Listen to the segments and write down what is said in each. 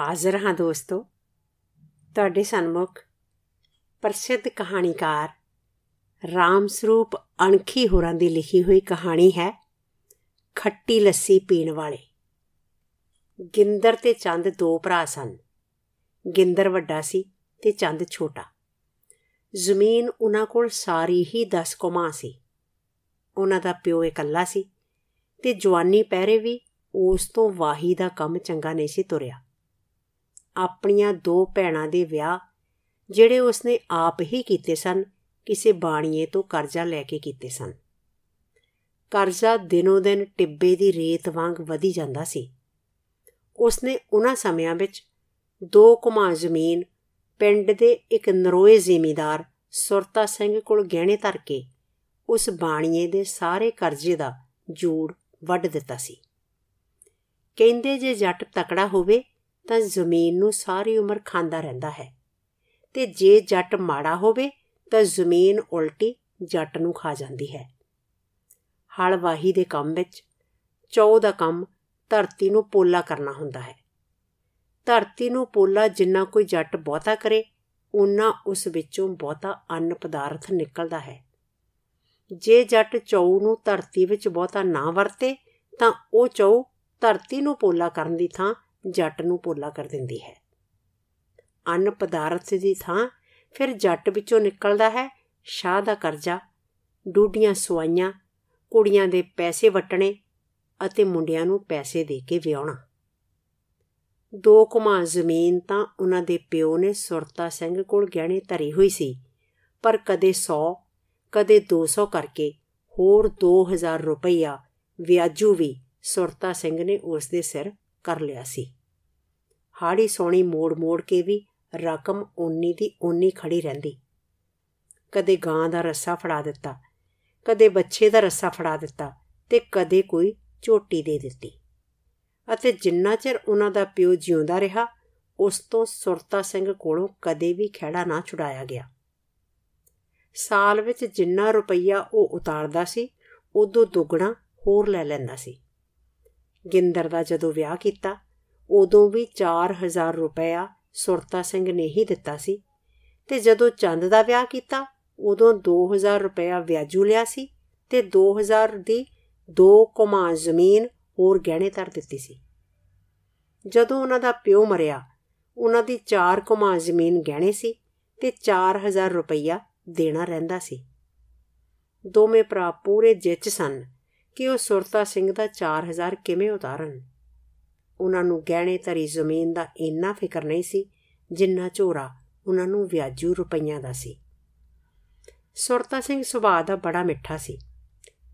ਹਾਜ਼ਰ ਹਾਂ ਦੋਸਤੋ। ਤੁਹਾਡੇ ਸਨਮੁਖ ਪ੍ਰਸਿੱਧ ਕਹਾਣੀਕਾਰ ਰਾਮ ਸਰੂਪ ਅਣਖੀ ਹੋਰਾਂ ਦੀ ਲਿਖੀ ਹੋਈ ਕਹਾਣੀ ਹੈ, ਖੱਟੀ ਲੱਸੀ ਪੀਣ ਵਾਲੇ। ਗਿੰਦਰ ਤੇ ਚੰਦ ਦੋ ਭਰਾ ਸਨ। ਗਿੰਦਰ ਵੱਡਾ ਸੀ ਤੇ ਚੰਦ ਛੋਟਾ। ਜ਼ਮੀਨ ਉਹਨਾਂ ਕੋਲ ਸਾਰੀ ਹੀ 10 ਕੁਮਾ ਸੀ। ਉਹਨਾਂ ਦਾ ਪਿਓ ਇਕੱਲਾ ਸੀ ਤੇ ਜਵਾਨੀ ਪਹਿਰੇ ਵੀ ਉਸ ਤੋਂ ਵਾਹੀ ਦਾ ਕੰਮ ਚੰਗਾ ਨਹੀਂ ਸੀ ਤੁਰਿਆ। ਆਪਣੀਆਂ ਦੋ ਭੈਣਾਂ ਦੇ ਵਿਆਹ, ਜਿਹੜੇ ਉਸਨੇ ਆਪ ਹੀ ਕੀਤੇ ਸਨ, ਕਿਸੇ ਬਾਣੀਏ ਤੋਂ ਕਰਜ਼ਾ ਲੈ ਕੇ ਕੀਤੇ ਸਨ। ਕਰਜ਼ਾ ਦਿਨੋ ਦਿਨ ਟਿੱਬੇ ਦੀ ਰੇਤ ਵਾਂਗ ਵਧੀ ਜਾਂਦਾ ਸੀ। ਉਸਨੇ ਉਹਨਾਂ ਸਮਿਆਂ ਵਿੱਚ ਦੋ ਕੁਮਾ ਜ਼ਮੀਨ, ਪਿੰਡ ਦੇ ਇੱਕ ਨਰੋਏ ਜ਼ਿਮੀਦਾਰ ਸੁਰਤਾ ਸਿੰਘ ਕੋਲ ਗਹਿਣੇ ਧਰ ਕੇ ਉਸ ਬਾਣੀਏ ਦੇ ਸਾਰੇ ਕਰਜ਼ੇ ਦਾ ਜੂੜ ਵੱਢ ਦਿੱਤਾ ਸੀ। ਕਹਿੰਦੇ ਜੇ ਜੱਟ ਤਕੜਾ ਹੋਵੇ ਤਾਂ ਜ਼ਮੀਨ ਨੂੰ ਸਾਰੀ ਉਮਰ ਖਾਂਦਾ ਰਹਿੰਦਾ ਹੈ। ਤੇ ਜੇ ਜੱਟ ਮਾੜਾ ਹੋਵੇ, ਤਾਂ ਜ਼ਮੀਨ ਉਲਟੀ ਜੱਟ ਨੂੰ ਖਾ ਜਾਂਦੀ ਹੈ। ਹਲ ਵਾਹੀ ਦੇ ਕੰਮ ਵਿੱਚ ਚੌ ਦਾ ਕੰਮ ਧਰਤੀ ਨੂੰ ਪੋਲਾ ਕਰਨਾ ਹੁੰਦਾ ਹੈ। ਧਰਤੀ ਨੂੰ ਪੋਲਾ ਜਿੰਨਾ ਕੋਈ ਜੱਟ ਬਹੁਤਾ ਕਰੇ ਉਨਾ ਉਸ ਵਿੱਚੋਂ ਬਹੁਤਾ ਅੰਨ ਪਦਾਰਥ ਨਿਕਲਦਾ ਹੈ। ਜੇ ਜੱਟ ਚੌ ਨੂੰ ਧਰਤੀ ਵਿੱਚ ਬਹੁਤਾ ਨਾ ਵਰਤੇ, ਤਾਂ ਉਹ ਚੌ ਧਰਤੀ ਨੂੰ ਪੋਲਾ ਕਰਨ ਦੀ ਥਾਂ ਜੱਟ ਨੂੰ ਪੋਲਾ ਕਰ ਦਿੰਦੀ ਹੈ। ਅੰਨ ਪਦਾਰਥ ਦੀ ਥਾਂ ਫਿਰ ਜੱਟ ਵਿੱਚੋਂ ਨਿਕਲਦਾ ਹੈ, ਸ਼ਾਹ ਦਾ ਕਰਜ਼ਾ ਡੂਡੀਆਂ ਸਵਾਈਆਂ, ਕੁੜੀਆਂ ਦੇ ਪੈਸੇ ਵਟਣੇ ਅਤੇ ਮੁੰਡਿਆਂ ਨੂੰ ਪੈਸੇ ਦੇ ਕੇ ਵਿਆਹਣਾ। ਦੋ ਕੁਮਾ ਜ਼ਮੀਨ ਤਾਂ ਉਹਨਾਂ ਦੇ ਪਿਓ ਨੇ ਸੁਰਤਾ ਸਿੰਘ ਕੋਲ ਗਹਿਣੇ ਧਰੀ ਹੋਈ ਸੀ, ਪਰ ਕਦੇ 100 ਕਦੇ 200 ਕਰਕੇ ਹੋਰ 2000 ਰੁਪਈਆ ਵਿਆਜੂ ਵੀ ਸੁਰਤਾ ਸਿੰਘ ਨੇ ਉਸ ਦੇ ਸਿਰ ਕਰ ਲਿਆ ਸੀ। ਹਾੜੀ ਸੋਣੀ ਮੋੜ-ਮੋੜ ਕੇ ਵੀ ਰਕਮ ਓਨੀ ਦੀ ਓਨੀ ਖੜੀ ਰਹਿੰਦੀ। ਕਦੇ ਗਾਂ ਦਾ ਰੱਸਾ ਫੜਾ ਦਿੱਤਾ, ਕਦੇ ਬੱਚੇ ਦਾ ਰੱਸਾ ਫੜਾ ਦਿੱਤਾ ਤੇ ਕਦੇ ਕੋਈ ਝੋਟੀ ਦੇ ਦਿੱਤੀ। ਅਤੇ ਜਿੰਨਾ ਚਿਰ ਉਹਨਾਂ ਦਾ ਪਿਓ ਜਿਉਂਦਾ ਰਿਹਾ, ਉਸ ਤੋਂ ਸੁਰਤਾ ਸਿੰਘ ਕੋਲੋਂ ਕਦੇ ਵੀ ਖਿਹੜਾ ਨਾ ਛੁਡਾਇਆ ਗਿਆ। ਸਾਲ ਵਿੱਚ ਜਿੰਨਾ ਰੁਪਈਆ ਉਹ ਉਤਾਰਦਾ ਸੀ, ਉਦੋਂ ਦੁੱਗਣਾ ਹੋਰ ਲੈ ਲੈਂਦਾ ਸੀ। ਗਿੰਦਰ ਦਾ ਜਦੋਂ ਵਿਆਹ ਕੀਤਾ ਉਦੋਂ ਵੀ 4000 ਰੁਪਇਆ ਸੁਰਤਾ ਸਿੰਘ ਨੇ ਹੀ ਦਿੱਤਾ ਸੀ ਤੇ ਜਦੋਂ ਚੰਦ ਦਾ ਵਿਆਹ ਕੀਤਾ, ਉਦੋਂ 2000 ਰੁਪਇਆ ਵਿਆਜੂ ਲਿਆ ਸੀ ਤੇ 2000 ਦੀ ਦੋ ਕੁਮਾ ਜ਼ਮੀਨ ਹੋਰ ਗਹਿਣੇ ਧਰ ਦਿੱਤੀ ਸੀ। ਜਦੋਂ ਉਹਨਾਂ ਦਾ ਪਿਓ ਮਰਿਆ, ਉਹਨਾਂ ਦੀ 4 ਕੁਮਾ ਜ਼ਮੀਨ ਗਹਿਣੇ ਸੀ ਤੇ 4000 ਰੁਪਇਆ ਦੇਣਾ ਰਹਿੰਦਾ ਸੀ। ਦੋਵੇਂ ਭਰਾ ਪੂਰੇ ਜਿੱਚ ਸਨ ਕਿ ਉਹ ਸੁਰਤਾ ਸਿੰਘ ਦਾ 4000 ਕਿਵੇਂ ਉਤਾਰਨ। ਉਹਨਾਂ ਨੂੰ ਗਹਿਣੇ ਧਰੀ ਜ਼ਮੀਨ ਦਾ ਇੰਨਾ ਫਿਕਰ ਨਹੀਂ ਸੀ ਜਿੰਨਾ ਝੋਰਾ ਉਹਨਾਂ ਨੂੰ ਵਿਆਜੂ ਰੁਪਈਆਂ ਦਾ ਸੀ। ਸੁਰਤਾ ਸਿੰਘ ਸੁਭਾਅ ਦਾ ਬੜਾ ਮਿੱਠਾ ਸੀ।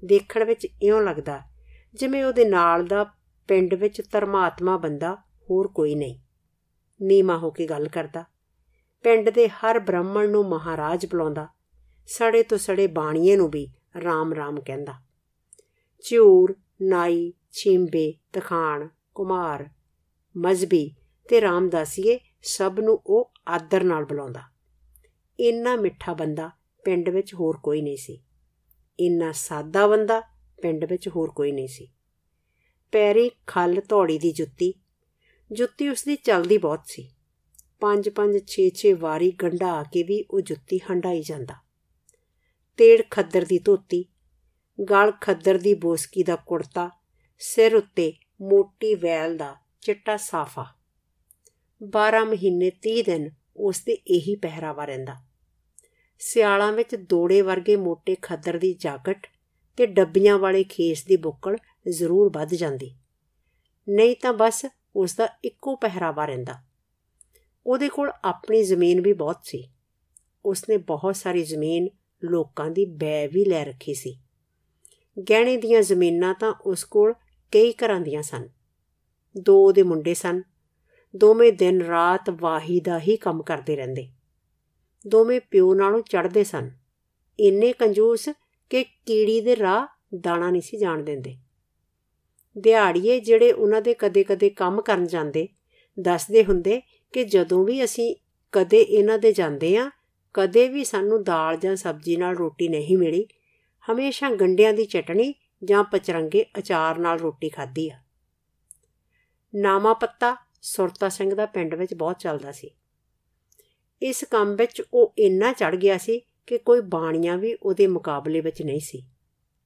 ਦੇਖਣ ਵਿੱਚ ਇਉਂ ਲੱਗਦਾ ਜਿਵੇਂ ਉਹਦੇ ਨਾਲ ਦਾ ਪਿੰਡ ਵਿੱਚ ਧਰਮਾਤਮਾ ਬੰਦਾ ਹੋਰ ਕੋਈ ਨਹੀਂ। ਨੀਮਾ ਹੋ ਕੇ ਗੱਲ ਕਰਦਾ। ਪਿੰਡ ਦੇ ਹਰ ਬ੍ਰਾਹਮਣ ਨੂੰ ਮਹਾਰਾਜ ਬੁਲਾਉਂਦਾ। ਸੜੇ ਤੋਂ ਸੜੇ ਬਾਣੀਏ ਨੂੰ ਵੀ ਰਾਮ ਰਾਮ ਕਹਿੰਦਾ। ਚੂਰ, ਨਾਈ, ਛਿੰਬੇ ਤਖਾਨ ਕੁਮਾਰ ਮਜ਼ਬੀ ਤੇ ਰਾਮਦਾਸੀਏ ਸਭ ਨੂੰ ਉਹ ਆਦਰ ਨਾਲ ਬੁਲਾਉਂਦਾ। ਇੰਨਾ ਮਿੱਠਾ ਬੰਦਾ ਪਿੰਡ ਵਿੱਚ ਹੋਰ ਕੋਈ ਨਹੀਂ ਸੀ। ਇੰਨਾ ਸਾਦਾ ਬੰਦਾ ਪਿੰਡ ਵਿੱਚ ਹੋਰ ਕੋਈ ਨਹੀਂ ਸੀ। ਪੈਰੀ ਖੱਲ ਧੌੜੀ ਦੀ ਜੁੱਤੀ ਜੁੱਤੀ ਉਸ ਦੀ ਚਲਦੀ ਬਹੁਤ ਸੀ। ਪੰਜ ਪੰਜ 6 6 ਵਾਰੀ ਗੰਢਾ ਕੇ ਵੀ ਉਹ ਜੁੱਤੀ ਹੰਡਾਈ ਜਾਂਦਾ। ਤੇੜ ਖੱਦਰ ਦੀ ਧੋਤੀ, ਗਲ ਖੱਦਰ ਦੀ ਬੋਸਕੀ ਦਾ ਕੁੜਤਾ, ਸਿਰ ਉੱਤੇ ਮੋਟੀ ਵੈਲ ਦਾ ਚਿੱਟਾ ਸਾਫਾ। 12 ਮਹੀਨੇ 30 ਦਿਨ ਉਸ ਦੇ ਇਹੀ ਪਹਿਰਾਵਾ ਰਹਿੰਦਾ। ਸਿਆਲਾਂ ਵਿੱਚ ਦੋੜੇ ਵਰਗੇ ਮੋٹے ਖੱਦਰ ਦੀ ਜਾਕਟ ਤੇ ਡੱਬੀਆਂ ਵਾਲੇ ਖੇਸ ਦੀ ਬੁੱਕਲ ਜ਼ਰੂਰ ਵੱਧ ਜਾਂਦੀ। ਨਹੀਂ ਤਾਂ ਬਸ ਉਸ ਦਾ ਇੱਕੋ ਪਹਿਰਾਵਾ ਰਹਿੰਦਾ। ਉਹਦੇ ਕੋਲ ਆਪਣੀ ਜ਼ਮੀਨ ਵੀ ਬਹੁਤ ਸੀ। ਉਸਨੇ ਬਹੁਤ ਸਾਰੀ ਜ਼ਮੀਨ ਲੋਕਾਂ ਦੀ ਬੈ ਵੀ ਲੈ ਰੱਖੀ ਸੀ। ਗਹਿਣੇ ਦੀਆਂ ਜ਼ਮੀਨਾਂ ਤਾਂ ਉਸ ਕੋਲ ਕਈ ਘਰਾਂ ਦੀਆਂ ਸਨ। ਦੋ ਦੇ ਮੁੰਡੇ ਸਨ। ਦੋਵੇਂ ਦਿਨ ਰਾਤ ਵਾਹੀ ਦਾ ਹੀ ਕੰਮ ਕਰਦੇ ਰਹਿੰਦੇ। ਦੋਵੇਂ ਪਿਓ ਨਾਲੋਂ ਚੜਦੇ ਸਨ। ਇੰਨੇ ਕੰਜੂਸ ਕਿ ਕੀੜੀ ਦੇ ਰਾਹ ਦਾਣਾ ਨਹੀਂ ਸੀ ਜਾਣ ਦਿੰਦੇ। ਦਿਹਾੜੀਏ ਜਿਹੜੇ ਉਹਨਾਂ ਦੇ ਕਦੇ-ਕਦੇ ਕੰਮ ਕਰਨ ਜਾਂਦੇ, ਦੱਸਦੇ ਹੁੰਦੇ ਕਿ ਜਦੋਂ ਵੀ ਅਸੀਂ ਕਦੇ ਇਹਨਾਂ ਦੇ ਜਾਂਦੇ ਆ ਕਦੇ ਵੀ ਸਾਨੂੰ ਦਾਲ ਜਾਂ ਸਬਜ਼ੀ ਨਾਲ ਰੋਟੀ ਨਹੀਂ ਮਿਲੀ, ਹਮੇਸ਼ਾ ਗੰਡਿਆਂ ਦੀ ਚਟਣੀ ਜਾਂ ਪਚਰੰਗੇ ਅਚਾਰ ਨਾਲ ਰੋਟੀ ਖਾਧੀ ਆ। ਨਾਮਾ ਪੱਤਾ ਸੁਰਤਾ ਸਿੰਘ ਦਾ ਪਿੰਡ ਵਿੱਚ ਬਹੁਤ ਚੱਲਦਾ ਸੀ। ਇਸ ਕੰਮ ਵਿੱਚ ਉਹ ਇੰਨਾ ਚੜ ਗਿਆ ਸੀ ਕਿ ਕੋਈ ਬਾਣੀਆਂ ਵੀ ਉਹਦੇ ਮੁਕਾਬਲੇ ਵਿੱਚ ਨਹੀਂ ਸੀ।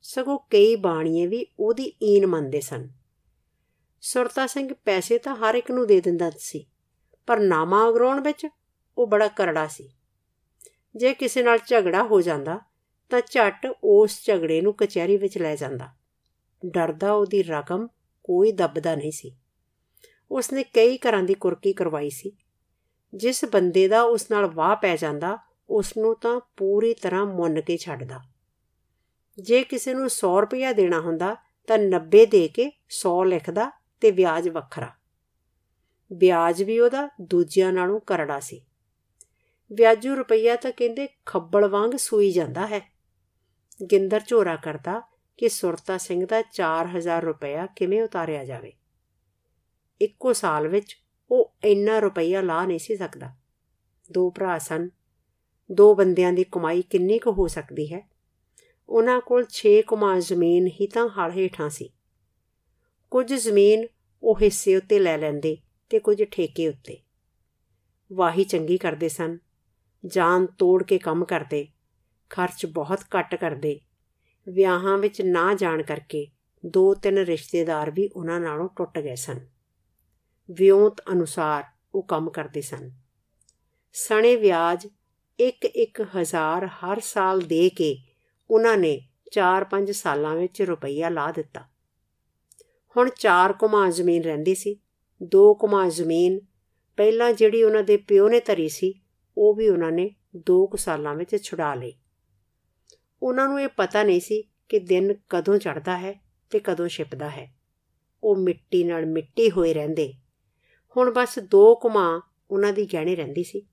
ਸਗੋਂ ਕਈ ਬਾਣੀਏ ਵੀ ਉਹਦੀ ਈਨ ਮੰਨਦੇ ਸਨ। ਸੁਰਤਾ ਸਿੰਘ ਪੈਸੇ ਤਾਂ ਹਰ ਇੱਕ ਨੂੰ ਦੇ ਦਿੰਦਾ ਸੀ, ਪਰ ਨਾਮਾ ਅਗਰਾਉਣ ਵਿੱਚ ਉਹ ਬੜਾ ਕਰੜਾ ਸੀ। ਜੇ ਕਿਸੇ ਨਾਲ ਝਗੜਾ ਹੋ ਜਾਂਦਾ ਤਾਂ ਝੱਟ ਉਸ ਝਗੜੇ ਨੂੰ ਕਚਹਿਰੀ ਵਿੱਚ ਲੈ ਜਾਂਦਾ। ਡਰਦਾ ਉਹਦੀ ਰਕਮ ਕੋਈ ਦੱਬਦਾ ਨਹੀਂ ਸੀ। ਉਸਨੇ ਕਈ ਘਰਾਂ ਦੀ ਕੁਰਕੀ ਕਰਵਾਈ ਸੀ। ਜਿਸ ਬੰਦੇ ਦਾ ਉਸ ਨਾਲ ਵਾਹ ਪੈ ਜਾਂਦਾ ਉਸ ਨੂੰ ਤਾਂ ਪੂਰੀ ਤਰ੍ਹਾਂ ਮੁੰਨ ਕੇ ਛੱਡਦਾ। ਜੇ ਕਿਸੇ ਨੂੰ 100 ਰੁਪਇਆ ਦੇਣਾ ਹੁੰਦਾ, ਤਾਂ 90 ਦੇ ਕੇ 100 ਲਿਖਦਾ ਤੇ ਵਿਆਜ ਵੱਖਰਾ। ਵਿਆਜ ਵੀ ਉਹਦਾ ਦੂਜਿਆਂ ਨਾਲੋਂ ਕਰੜਾ ਸੀ। ਵਿਆਜੂ ਰੁਪਈਆ ਤਾਂ ਕਹਿੰਦੇ ਖੱਬਲ ਵਾਂਗ ਸੂਈ ਜਾਂਦਾ ਹੈ। ਗਿੰਦਰ ਝੋਰਾ ਕਰਦਾ ਕਿ ਸੁਰਤਾ ਸਿੰਘ ਦਾ 4000 ਰੁਪਇਆ ਕਿਵੇਂ ਉਤਾਰਿਆ ਜਾਵੇ। ਇੱਕੋ ਸਾਲ ਵਿੱਚ ਉਹ ਇੰਨਾ ਰੁਪਈਆ ਲਾ ਨਹੀਂ ਸੀ ਸਕਦਾ। ਦੋ ਭਰਾ ਸਨ। ਦੋ ਬੰਦਿਆਂ ਦੀ ਕਮਾਈ ਕਿੰਨੀ ਕੁ ਹੋ ਸਕਦੀ ਹੈ? ਉਹਨਾਂ ਕੋਲ 6 ਕੁਮਾ ਜ਼ਮੀਨ ਹੀ ਤਾਂ ਹਲ ਹੇਠਾਂ ਸੀ। ਕੁਝ ਜ਼ਮੀਨ ਉਹ ਹਿੱਸੇ ਉੱਤੇ ਲੈ ਲੈਂਦੇ ਤੇ ਕੁਝ ਠੇਕੇ ਉੱਤੇ। ਵਾਹੀ ਚੰਗੀ ਕਰਦੇ ਸਨ। ਜਾਨ ਤੋੜ ਕੇ ਕੰਮ ਕਰਦੇ। ਖਰਚ ਬਹੁਤ ਘੱਟ ਕਰਦੇ। ਵਿਆਹਾਂ ਵਿੱਚ ਨਾ ਜਾਣ ਕਰਕੇ ਦੋ ਤਿੰਨ ਰਿਸ਼ਤੇਦਾਰ ਵੀ ਉਹਨਾਂ ਨਾਲੋਂ ਟੁੱਟ ਗਏ ਸਨ। ਵਿਉਂਤ ਅਨੁਸਾਰ ਉਹ ਕੰਮ ਕਰਦੇ ਸਨ। ਸਣੇ ਵਿਆਜ 1-1 ਹਜ਼ਾਰ ਹਰ ਸਾਲ ਦੇ ਕੇ ਉਹਨਾਂ ਨੇ 4-5 ਸਾਲਾਂ ਵਿੱਚ ਰੁਪਈਆ ਲਾ ਦਿੱਤਾ। ਹੁਣ 4 ਕੁਮਾ ਜ਼ਮੀਨ ਰਹਿੰਦੀ ਸੀ 2 ਕੁਮਾ ਜ਼ਮੀਨ, ਪਹਿਲਾਂ ਜਿਹੜੀ ਉਹਨਾਂ ਦੇ ਪਿਓ ਨੇ ਧਰੀ ਸੀ, ਉਹ ਵੀ ਉਹਨਾਂ ਨੇ 2 ਕੁ ਸਾਲਾਂ ਵਿੱਚ ਛੁਡਾ ਲਈ ਉਹਨਾਂ ਨੂੰ ਇਹ ਪਤਾ ਨਹੀਂ ਸੀ ਕਿ ਦਿਨ ਕਦੋਂ ਚੜਦਾ ਹੈ ਤੇ ਕਦੋਂ ਛਿਪਦਾ ਹੈ। ਉਹ ਮਿੱਟੀ ਨਾਲ ਮਿੱਟੀ ਹੋਏ ਰਹਿੰਦੇ। ਹੁਣ ਬਸ ਦੋ ਕੁਮਾ ਉਹਨਾਂ ਦੀ ਗਹਿਣੇ ਰਹਿੰਦੀ ਸੀ।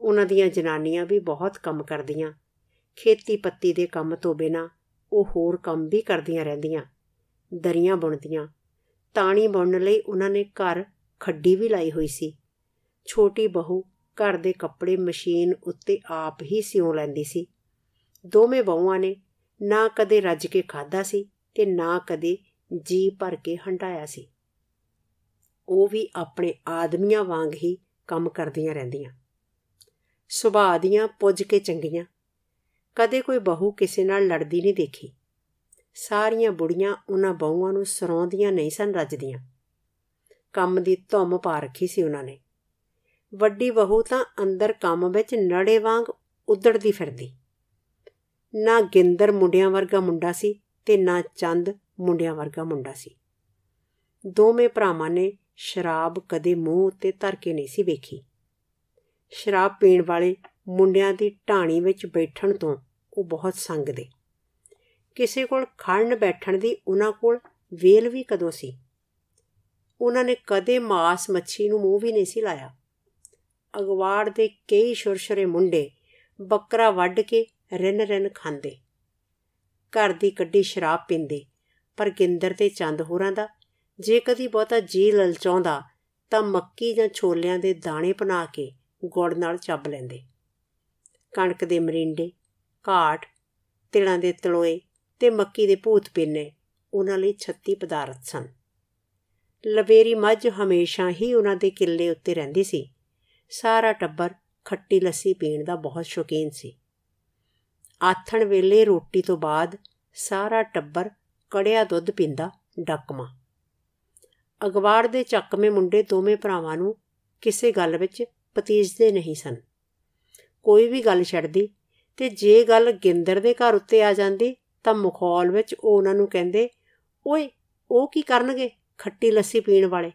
ਉਹਨਾਂ ਦੀਆਂ ਜਨਾਨੀਆਂ ਵੀ ਬਹੁਤ ਕੰਮ ਕਰਦੀਆਂ। ਖੇਤੀ ਪੱਤੀ ਦੇ ਕੰਮ ਤੋਂ ਬਿਨਾ ਉਹ ਹੋਰ ਕੰਮ ਵੀ ਕਰਦੀਆਂ ਰਹਿੰਦੀਆਂ। ਦਰੀਆਂ ਬੁਣਦੀਆਂ। ਤਾਣੀ ਬੁਣਨ ਲਈ ਉਹਨਾਂ ਨੇ ਘਰ ਖੱਡੀ ਵੀ ਲਾਈ ਹੋਈ ਸੀ। ਛੋਟੀ ਬਹੂ ਘਰ ਦੇ ਕੱਪੜੇ ਮਸ਼ੀਨ ਉੱਤੇ ਆਪ ਹੀ ਸਿਉਂ ਲੈਂਦੀ ਸੀ। ਦੋਵੇਂ ਬਹੂਆਂ ਨੇ ਨਾ ਕਦੇ ਰੱਜ ਕੇ ਖਾਦਾ ਸੀ ਤੇ ਨਾ ਕਦੇ ਜੀ ਭਰ ਕੇ ਹੰਡਾਇਆ ਸੀ। ਉਹ ਵੀ ਆਪਣੇ ਆਦਮੀਆਂ ਵਾਂਗ ਹੀ ਕੰਮ ਕਰਦੀਆਂ ਰਹਿੰਦੀਆਂ। ਸੁਭਾਅ ਦੀਆਂ ਪੁੱਜ ਕੇ ਚੰਗੀਆਂ। ਕਦੇ ਕੋਈ ਬਹੂ ਕਿਸੇ ਨਾਲ ਲੜਦੀ ਨਹੀਂ ਦੇਖੀ। ਸਾਰੀਆਂ ਬੁੜੀਆਂ ਉਹਨਾਂ ਬਹੂਆਂ ਨੂੰ ਸਰੌਂਦੀਆਂ ਨਹੀਂ ਸਨ ਰੱਜਦੀਆਂ। ਕੰਮ ਦੀ ਧੁੰਮ ਪਾ ਰੱਖੀ ਸੀ ਉਹਨਾਂ ਨੇ। ਵੱਡੀ ਬਹੂ ਤਾਂ ਅੰਦਰ ਕੰਮ ਵਿੱਚ ਨੜੇ ਵਾਂਗ ਉਦੜਦੀ ਫਿਰਦੀ। ਨਾ ਗਿੰਦਰ ਮੁੰਡਿਆਂ ਵਰਗਾ ਮੁੰਡਾ ਸੀ ਤੇ ਨਾ ਚੰਦ ਮੁੰਡਿਆਂ ਵਰਗਾ ਮੁੰਡਾ ਸੀ। ਦੋਵੇਂ ਭਰਾਵਾਂ ਨੇ ਸ਼ਰਾਬ ਕਦੇ ਮੂੰਹ ਉੱਤੇ ਧਰ ਕੇ ਨਹੀਂ ਸੀ ਵੇਖੀ। ਸ਼ਰਾਬ ਪੀਣ ਵਾਲੇ ਮੁੰਡਿਆਂ ਦੀ ਢਾਣੀ ਵਿੱਚ ਬੈਠਣ ਤੋਂ ਉਹ ਬਹੁਤ ਸੰਗਦੇ। ਕਿਸੇ ਕੋਲ ਖੜਨ ਬੈਠਣ ਦੀ ਉਹਨਾਂ ਕੋਲ ਵੇਲ ਵੀ ਕਦੋਂ ਸੀ? ਉਹਨਾਂ ਨੇ ਕਦੇ ਮਾਸ ਮੱਛੀ ਨੂੰ ਮੂੰਹ ਵੀ ਨਹੀਂ ਸੀ ਲਾਇਆ। ਅਗਵਾੜ ਦੇ ਕਈ ਸ਼ੁਰਸ਼ਰੇ ਮੁੰਡੇ ਬੱਕਰਾ ਵੱਢ ਕੇ ਰਿੰਨ ਰਿੰਨ ਖਾਂਦੇ। ਘਰ ਦੀ ਕੱਢੀ ਸ਼ਰਾਬ ਪੀਂਦੇ, ਪਰ ਗਿੰਦਰ ਤੇ ਚੰਦ ਹੋਰਾਂ ਦਾ, ਜੇ ਕਦੀ ਬਹੁਤਾ ਜੀ ਲਲਚਾਉਂਦਾ, ਤਾਂ ਮੱਕੀ ਜਾਂ ਛੋਲਿਆਂ ਦੇ ਦਾਣੇ ਬਣਾ ਕੇ ਗੁੜ ਨਾਲ ਚੱਬ ਲੈਂਦੇ। ਕਣਕ ਦੇ ਮਰਿੰਡੇ, ਘਾਟ, ਤਿਲਾਂ ਦੇ ਤਲੋਏ ਤੇ ਮੱਕੀ ਦੇ ਭੂਤ ਪਿੰਨੇ ਉਹਨਾਂ ਲਈ ਛੱਤੀ ਪਦਾਰਥ ਸਨ। ਲਵੇਰੀ ਮੱਝ ਹਮੇਸ਼ਾ ਹੀ ਉਹਨਾਂ ਦੇ ਕਿੱਲੇ ਉੱਤੇ ਰਹਿੰਦੀ ਸੀ। ਸਾਰਾ ਟੱਬਰ ਖੱਟੀ ਲੱਸੀ ਪੀਣ ਦਾ ਬਹੁਤ ਸ਼ੌਕੀਨ ਸੀ। ਆਥਣ ਵੇਲੇ ਰੋਟੀ ਤੋਂ ਬਾਅਦ ਸਾਰਾ ਟੱਬਰ ਕੜਿਆ ਦੁੱਧ ਪੀਂਦਾ ਡੱਕਮਾ ਅਗਵਾੜ ਦੇ ਚੱਕਵੇਂ ਮੁੰਡੇ ਦੋਵੇਂ ਭਰਾਵਾਂ ਨੂੰ ਕਿਸੇ ਗੱਲ ਵਿੱਚ ਪਤੀਜਦੇ ਨਹੀਂ ਸਨ। ਕੋਈ ਵੀ ਗੱਲ ਛੱਡਦੀ ਤੇ ਜੇ ਗੱਲ ਗਿੰਦਰ ਦੇ ਘਰ ਉੱਤੇ ਆ ਜਾਂਦੀ ਤਾਂ ਮੁਖੌਲ ਵਿੱਚ ਉਹ ਉਹਨਾਂ ਨੂੰ ਕਹਿੰਦੇ, ਓਏ, ਉਹ ਕੀ ਕਰਨਗੇ ਖੱਟੀ ਲੱਸੀ ਪੀਣ ਵਾਲੇ?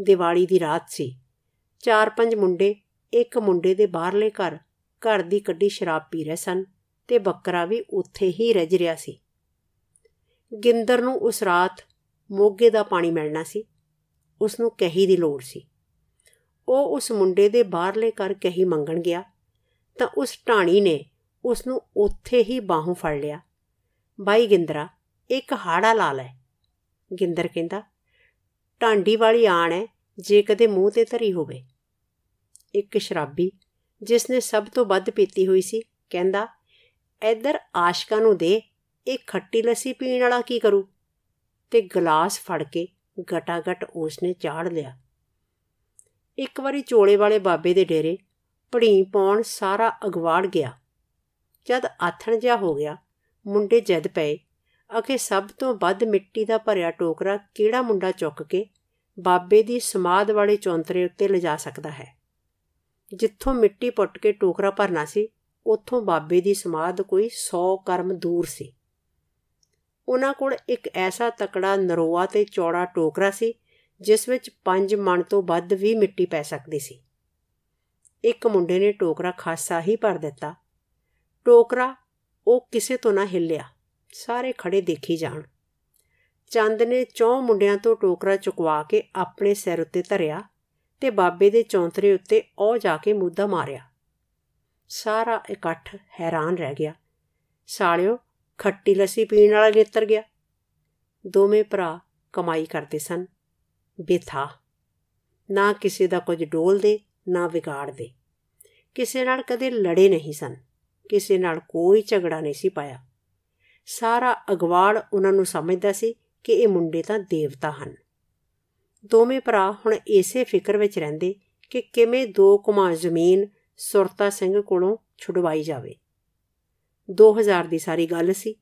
ਦੀਵਾਲੀ ਦੀ ਰਾਤ ਸੀ। ਚਾਰ ਪੰਜ ਮੁੰਡੇ ਇੱਕ ਮੁੰਡੇ ਦੇ ਬਾਹਰਲੇ ਘਰ ਘਰ ਦੀ ਕੱਢੀ ਸ਼ਰਾਬ ਪੀ ਰਹੇ ਸਨ ਤੇ ਬੱਕਰਾ ਵੀ ਉੱਥੇ ਹੀ ਰਜ ਰਿਹਾ ਸੀ। ਗਿੰਦਰ ਨੂੰ ਉਸ ਰਾਤ ਮੋਗੇ ਦਾ ਪਾਣੀ ਮਿਲਣਾ ਸੀ। ਉਸ ਨੂੰ ਕਹੀ ਦੀ ਲੋੜ ਸੀ। ਉਹ ਉਸ ਮੁੰਡੇ ਦੇ ਬਾਹਰਲੇ ਘਰ ਕਹੀ ਮੰਗਣ ਗਿਆ ਤਾਂ ਉਸ ਢਾਣੀ ਨੇ ਉਸ ਨੂੰ ਉੱਥੇ ਹੀ ਬਾਹੋਂ ਫੜ ਲਿਆ। ਬਾਈ ਗਿੰਦਰਾ ਇੱਕ ਹਾੜਾ ਲਾ ਲੈ। ਗਿੰਦਰ ਕਹਿੰਦਾ, ਢਾਂਡੀ ਵਾਲੀ ਆਣ ਹੈ ਜੇ ਕਦੇ ਮੂੰਹ ਤੇ ਧਰੀ ਹੋਵੇ। ਇੱਕ ਸ਼ਰਾਬੀ ਜਿਸ ਨੇ ਸਭ ਤੋਂ ਵੱਧ ਪੀਤੀ ਹੋਈ ਸੀ, ਕਹਿੰਦਾ ਇੱਧਰ ਆਸ਼ਕਾਂ ਨੂੰ ਦੇ, ਇਹ ਖੱਟੀ ਲੱਸੀ ਪੀਣ ਵਾਲਾ ਕੀ ਕਰੂ? ਤੇ ਗਲਾਸ ਫੜ ਕੇ ਗਟਾਗਟ ਉਸਨੇ ਚਾੜ ਲਿਆ। ਇੱਕ ਵਾਰੀ ਚੋਲੇ ਵਾਲੇ ਬਾਬੇ ਦੇ ਡੇਰੇ ਪੜੀ ਪਾਉਣ ਸਾਰਾ ਅਗਵਾੜ ਗਿਆ। ਜਦ ਆਥਣ ਜਿਹਾ ਹੋ ਗਿਆ, ਮੁੰਡੇ ਜਦ ਪਏ, ਅਖੇ ਸਭ ਤੋਂ ਵੱਧ ਮਿੱਟੀ ਦਾ ਭਰਿਆ ਟੋਕਰਾ ਕਿਹੜਾ ਮੁੰਡਾ ਚੁੱਕ ਕੇ ਬਾਬੇ ਦੀ ਸਮਾਦ ਵਾਲੇ ਚੌਂਤਰੇ ਉੱਤੇ ਲਿਜਾ ਸਕਦਾ ਹੈ? ਜਿੱਥੋਂ ਮਿੱਟੀ ਪੁੱਟ ਕੇ ਟੋਕਰਾ ਭਰਨਾ ਸੀ, ਉੱਥੋਂ ਬਾਬੇ ਦੀ ਸਮਾਦ ਕੋਈ 100 ਕਰਮ ਦੂਰ ਸੀ। ਉਹਨਾਂ ਕੋਲ ਇੱਕ ਐਸਾ ਤਕੜਾ ਨਰੋਆ ਤੇ ਚੌੜਾ ਟੋਕਰਾ ਸੀ, ਜਿਸ ਵਿੱਚ 5 ਮਣ ਤੋਂ ਵੱਧ ਵੀ ਮਿੱਟੀ ਪੈ ਸਕਦੀ ਸੀ। ਇੱਕ ਮੁੰਡੇ ਨੇ ਟੋਕਰਾ ਖਾਸਾ ਹੀ ਭਰ ਦਿੱਤਾ। ਟੋਕਰਾ ਉਹ ਕਿਸੇ ਤੋਂ ਨਾ ਹਿੱਲਿਆ, ਸਾਰੇ ਖੜੇ ਦੇਖੀ ਜਾਣ। ਚੰਦ ਨੇ ਚੌ ਮੁੰਡਿਆਂ ਤੋਂ ਟੋਕਰਾ ਚੁਕਵਾ ਕੇ ਆਪਣੇ ਸਿਰ ਉੱਤੇ ਧਰਿਆ ਤੇ ਬਾਬੇ ਦੇ ਚੌਂਤਰੇ ਉੱਤੇ ਉਹ ਜਾ ਕੇ ਮੁੱਦਾ ਮਾਰਿਆ। ਸਾਰਾ ਇਕੱਠ ਹੈਰਾਨ ਰਹਿ ਗਿਆ। ਸਾਲਿਓ, ਖੱਟੀ ਲੱਸੀ ਪੀਣ ਵਾਲਾ ਨੇਤਰ ਗਿਆ। ਦੋਵੇਂ ਭਰਾ ਕਮਾਈ ਕਰਦੇ ਸਨ। ਬੇਥਾ ਨਾ ਕਿਸੇ ਦਾ ਕੁਝ ਡੋਲਦੇ ਨਾ ਵਿਗਾੜਦੇ ਕਿਸੇ ਨਾਲ ਕਦੇ ਲੜੇ ਨਹੀਂ ਸਨ। ਕਿਸੇ ਨਾਲ ਕੋਈ ਝਗੜਾ ਨਹੀਂ ਸੀ ਪਾਇਆ। ਸਾਰਾ ਅਗਵਾੜ ਉਹਨਾਂ ਨੂੰ ਸਮਝਦਾ ਸੀ ਕਿ ਇਹ ਮੁੰਡੇ ਤਾਂ ਦੇਵਤਾ ਹਨ। ਦੋਵੇਂ ਭਰਾ ਹੁਣ ਇਸੇ ਫਿਕਰ ਵਿੱਚ ਰਹਿੰਦੇ ਕਿ ਕਿਵੇਂ ਦੋ ਕੁਮਾ ਜ਼ਮੀਨ ਸੁਰਤਾ ਸਿੰਘ ਕੋਲੋਂ ਛੁਡਵਾਈ ਜਾਵੇ। 2000 ਦੀ ਸਾਰੀ ਗੱਲ ਸੀ।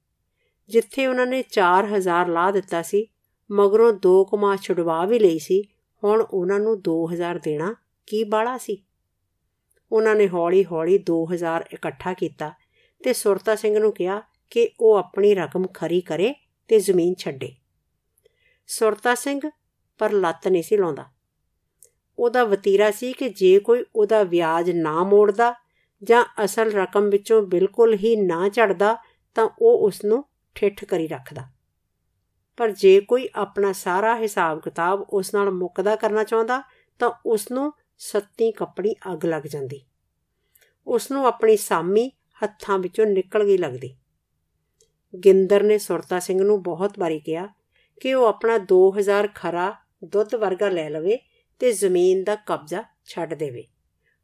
ਜਿੱਥੇ ਉਹਨਾਂ ਨੇ 4000 ਲਾ ਦਿੱਤਾ ਸੀ, ਮਗਰੋਂ ਦੋ ਕੁਮਾ ਛੁਡਵਾ ਵੀ ਲਈ ਸੀ, ਹੁਣ ਉਹਨਾਂ ਨੂੰ 2000 ਦੇਣਾ ਕੀ ਬਾਲਾ ਸੀ? ਉਹਨਾਂ ਨੇ ਹੌਲੀ-ਹੌਲੀ 2000 ਇਕੱਠਾ ਕੀਤਾ ਤੇ ਸੁਰਤਾ ਸਿੰਘ ਨੂੰ ਕਿਹਾ ਕਿ ਉਹ ਆਪਣੀ ਰਕਮ ਖਰੀ ਕਰੇ ਤੇ ਜ਼ਮੀਨ ਛੱਡੇ। ਸੁਰਤਾ ਸਿੰਘ ਪਰ ਲੱਤ ਨਹੀਂ ਸੀ ਲਾਉਂਦਾ। ਉਹਦਾ ਵਤੀਰਾ ਸੀ ਕਿ ਜੇ ਕੋਈ ਉਹਦਾ ਵਿਆਜ ਨਾ ਮੋੜਦਾ ਜਾਂ ਅਸਲ ਰਕਮ ਵਿੱਚੋਂ ਬਿਲਕੁਲ ਹੀ ਨਾ ਝੜਦਾ ਤਾਂ ਉਹ ਉਸ ਨੂੰ ਠਿੱਠ ਕਰੀ ਰੱਖਦਾ। ਪਰ ਜੇ ਕੋਈ ਆਪਣਾ ਸਾਰਾ ਹਿਸਾਬ ਕਿਤਾਬ ਉਸ ਨਾਲ ਮੁੱਕਦਾ ਕਰਨਾ ਚਾਹੁੰਦਾ ਤਾਂ ਉਸ ਨੂੰ ਸੱਤੀ ਕੱਪੜੀ ਅੱਗ ਲੱਗ ਜਾਂਦੀ। ਉਸ ਨੂੰ ਆਪਣੀ ਸਾਮੀ ਹੱਥਾਂ ਵਿੱਚੋਂ ਨਿਕਲ ਗਈ ਲੱਗਦੀ। ਗਿੰਦਰ ਨੇ ਸੁਰਤਾ ਸਿੰਘ ਨੂੰ ਬਹੁਤ ਵਾਰੀ ਕਿਹਾ ਕਿ ਉਹ ਆਪਣਾ 2000 ਖਰਾ ਦੁੱਧ ਵਰਗਾ ਲੈ ਲਵੇ ਤੇ ਜ਼ਮੀਨ ਦਾ ਕਬਜ਼ਾ ਛੱਡ ਦੇਵੇ।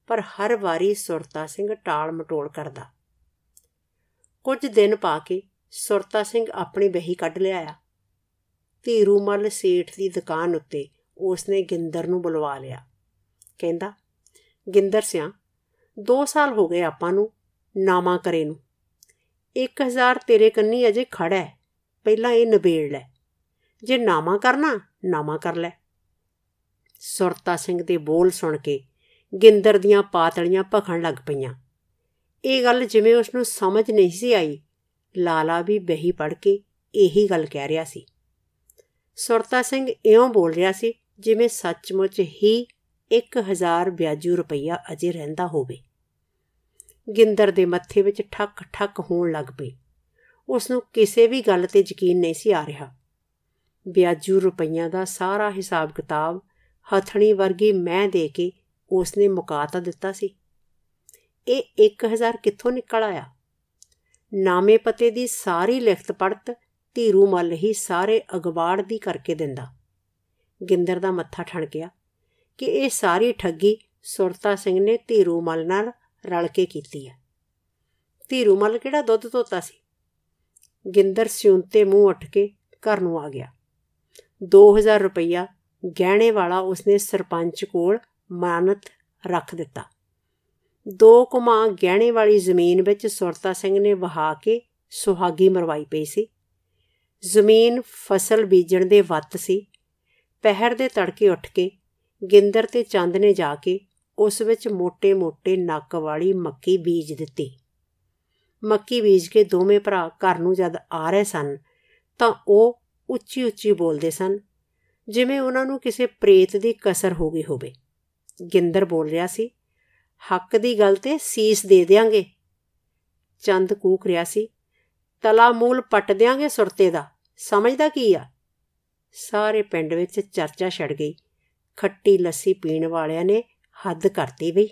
ਪਰ ਹਰ ਵਾਰੀ ਸੁਰਤਾ ਸਿੰਘ ਟਾਲ ਮਟੋਲ ਕਰਦਾ। ਕੁਝ ਦਿਨ ਪਾ ਕੇ ਸੁਰਤਾ ਸਿੰਘ ਆਪਣੀ ਬਹੀ ਕੱਢ ਲਿਆਇਆ। ਧੀਰੂ ਮੱਲ ਸੇਠ ਦੀ ਦੁਕਾਨ ਉੱਤੇ ਉਸਨੇ ਗਿੰਦਰ ਨੂੰ ਬੁਲਵਾ ਲਿਆ। ਕਹਿੰਦਾ, ਗਿੰਦਰ ਸਿਆ 2 ਸਾਲ ਹੋ ਗਏ ਆਪਾਂ ਨੂੰ ਨਾਮਾ ਕਰੇ ਨੂੰ। 1000 ਤੇਰੇ ਕੰਨੀ ਅਜੇ ਖੜਾ ਹੈ ਪਹਿਲਾਂ ਇਹ ਨਿਬੇੜ ਲੈ। ਜੇ ਨਾਮਾ ਕਰਨਾ ਨਾਮਾ ਕਰ ਲੈ। ਸੁਰਤਾ ਸਿੰਘ ਦੇ ਬੋਲ ਸੁਣ ਕੇ ਗਿੰਦਰ ਦੀਆਂ ਪਾਤੜੀਆਂ ਭਖਣ ਲੱਗ ਪਈਆਂ। ਇਹ ਗੱਲ ਜਿਵੇਂ ਉਸ ਨੂੰ ਸਮਝ ਨਹੀਂ ਸੀ ਆਈ, ਲਾਲਾ ਵੀ ਬਹੀ ਪੜ ਕੇ ਇਹੀ ਗੱਲ ਕਹਿ ਰਿਹਾ ਸੀ। ਸੁਰਤਾ ਸਿੰਘ ਇਉਂ ਬੋਲ ਰਿਹਾ ਸੀ ਜਿਵੇਂ ਸੱਚਮੁੱਚ ਹੀ 1000 ਵਿਆਜੂ ਰੁਪਈਆ ਅਜੇ ਰਹਿੰਦਾ ਹੋਵੇ। ਗਿੰਦਰ ਦੇ ਮੱਥੇ ਵਿੱਚ ਠੱਕ ਠੱਕ ਹੋਣ ਲੱਗ ਪਈ। ਉਸ ਨੂੰ ਕਿਸੇ ਵੀ ਗੱਲ ਤੇ ਯਕੀਨ ਨਹੀਂ ਸੀ ਆ ਰਿਹਾ। ਵਿਆਜੂ ਰੁਪਈਆਂ ਦਾ ਸਾਰਾ ਹਿਸਾਬ ਕਿਤਾਬ ਹਥਣੀ ਵਰਗੀ ਮੈਂ ਦੇ ਕੇ ਉਸਨੇ ਮੁਕਾਤਾ ਦਿੱਤਾ ਸੀ। ਇਹ 1000 ਕਿੱਥੋਂ ਨਿਕਲ ਆਇਆ? ਨਾਮੇ ਪਤੇ ਦੀ ਸਾਰੀ ਲਿਖਤ ਪੜਤ ਧੀਰੂ ਮੱਲ ਹੀ ਸਾਰੇ ਅਗਵਾੜ ਦੀ ਕਰਕੇ ਦਿੰਦਾ। ਗਿੰਦਰ ਦਾ ਮੱਥਾ ਠਣਕਿਆ ਕਿ ਇਹ ਸਾਰੀ ਠੱਗੀ ਸੁਰਤਾ ਸਿੰਘ ਨੇ ਧੀਰੂ ਮੱਲ ਨਾਲ ਰਲ ਕੇ ਕੀਤੀ ਹੈ। ਧੀਰੂ ਮੱਲ ਕਿਹੜਾ ਦੁੱਧ ਤੋਤਾ ਸੀ? ਗਿੰਦਰ ਸਿਉਂਤੇ ਮੂੰਹ ਉੱਠ ਕੇ ਘਰ ਨੂੰ ਆ ਗਿਆ। 2000 ਰੁਪਇਆ ਗਹਿਣੇ ਵਾਲਾ ਉਸਨੇ ਸਰਪੰਚ ਕੋਲ ਮਾਨਤ ਰੱਖ ਦਿੱਤਾ। ਦੋ ਕੁਮਾ ਗਹਿਣੇ ਵਾਲੀ ਜ਼ਮੀਨ ਵਿੱਚ ਸੁਰਤਾ ਸਿੰਘ ਨੇ ਵਹਾ ਕੇ ਸੁਹਾਗੀ ਮਰਵਾਈ ਪਈ ਸੀ। ਜ਼ਮੀਨ ਫਸਲ ਬੀਜਣ ਦੇ ਵੱਤ ਸੀ। ਪਹਿਰ ਦੇ ਤੜਕੇ ਉੱਠ ਕੇ ਗਿੰਦਰ ਤੇ ਚੰਦ ਨੇ ਜਾ ਕੇ ਉਸ ਵਿੱਚ ਮੋٹے-ਮੋٹے ਨੱਕ ਵਾਲੀ ਮੱਕੀ ਬੀਜ ਦਿੱਤੀ। ਮੱਕੀ ਬੀਜ ਕੇ ਦੋਵੇਂ ਭਰਾ ਘਰ ਨੂੰ ਜਦ ਆ ਰਹੇ ਸਨ ਤਾਂ ਉਹ ਉੱਚੀ-ਉੱਚੀ ਬੋਲਦੇ ਸਨ, ਜਿਵੇਂ ਉਹਨਾਂ ਨੂੰ ਕਿਸੇ ਪ੍ਰੇਤ ਦੀ ਕਸਰ ਹੋ ਗਈ ਹੋਵੇ। ਗਿੰਦਰ ਬੋਲ ਰਿਹਾ ਸੀ, ਹੱਕ ਦੀ ਗੱਲ ਤੇ ਸੀਸ ਦੇ ਦੇਾਂਗੇ ਚੰਦ ਕੂਕ ਰਿਹਾ ਸੀ, ਤਲਾ ਮੂਲ ਪੱਟ ਦੇਾਂਗੇ ਸੁਰਤੇ ਦਾ, ਸਮਝਦਾ ਕੀ ਆ? ਸਾਰੇ ਪਿੰਡ ਵਿੱਚ ਚਰਚਾ ਛੜ ਗਈ। ਖੱਟੀ ਲੱਸੀ ਪੀਣ ਵਾਲਿਆਂ ਨੇ ਹੱਦ ਕਰਤੀ ਬਈ।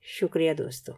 ਸ਼ੁਕਰੀਆ ਦੋਸਤੋ।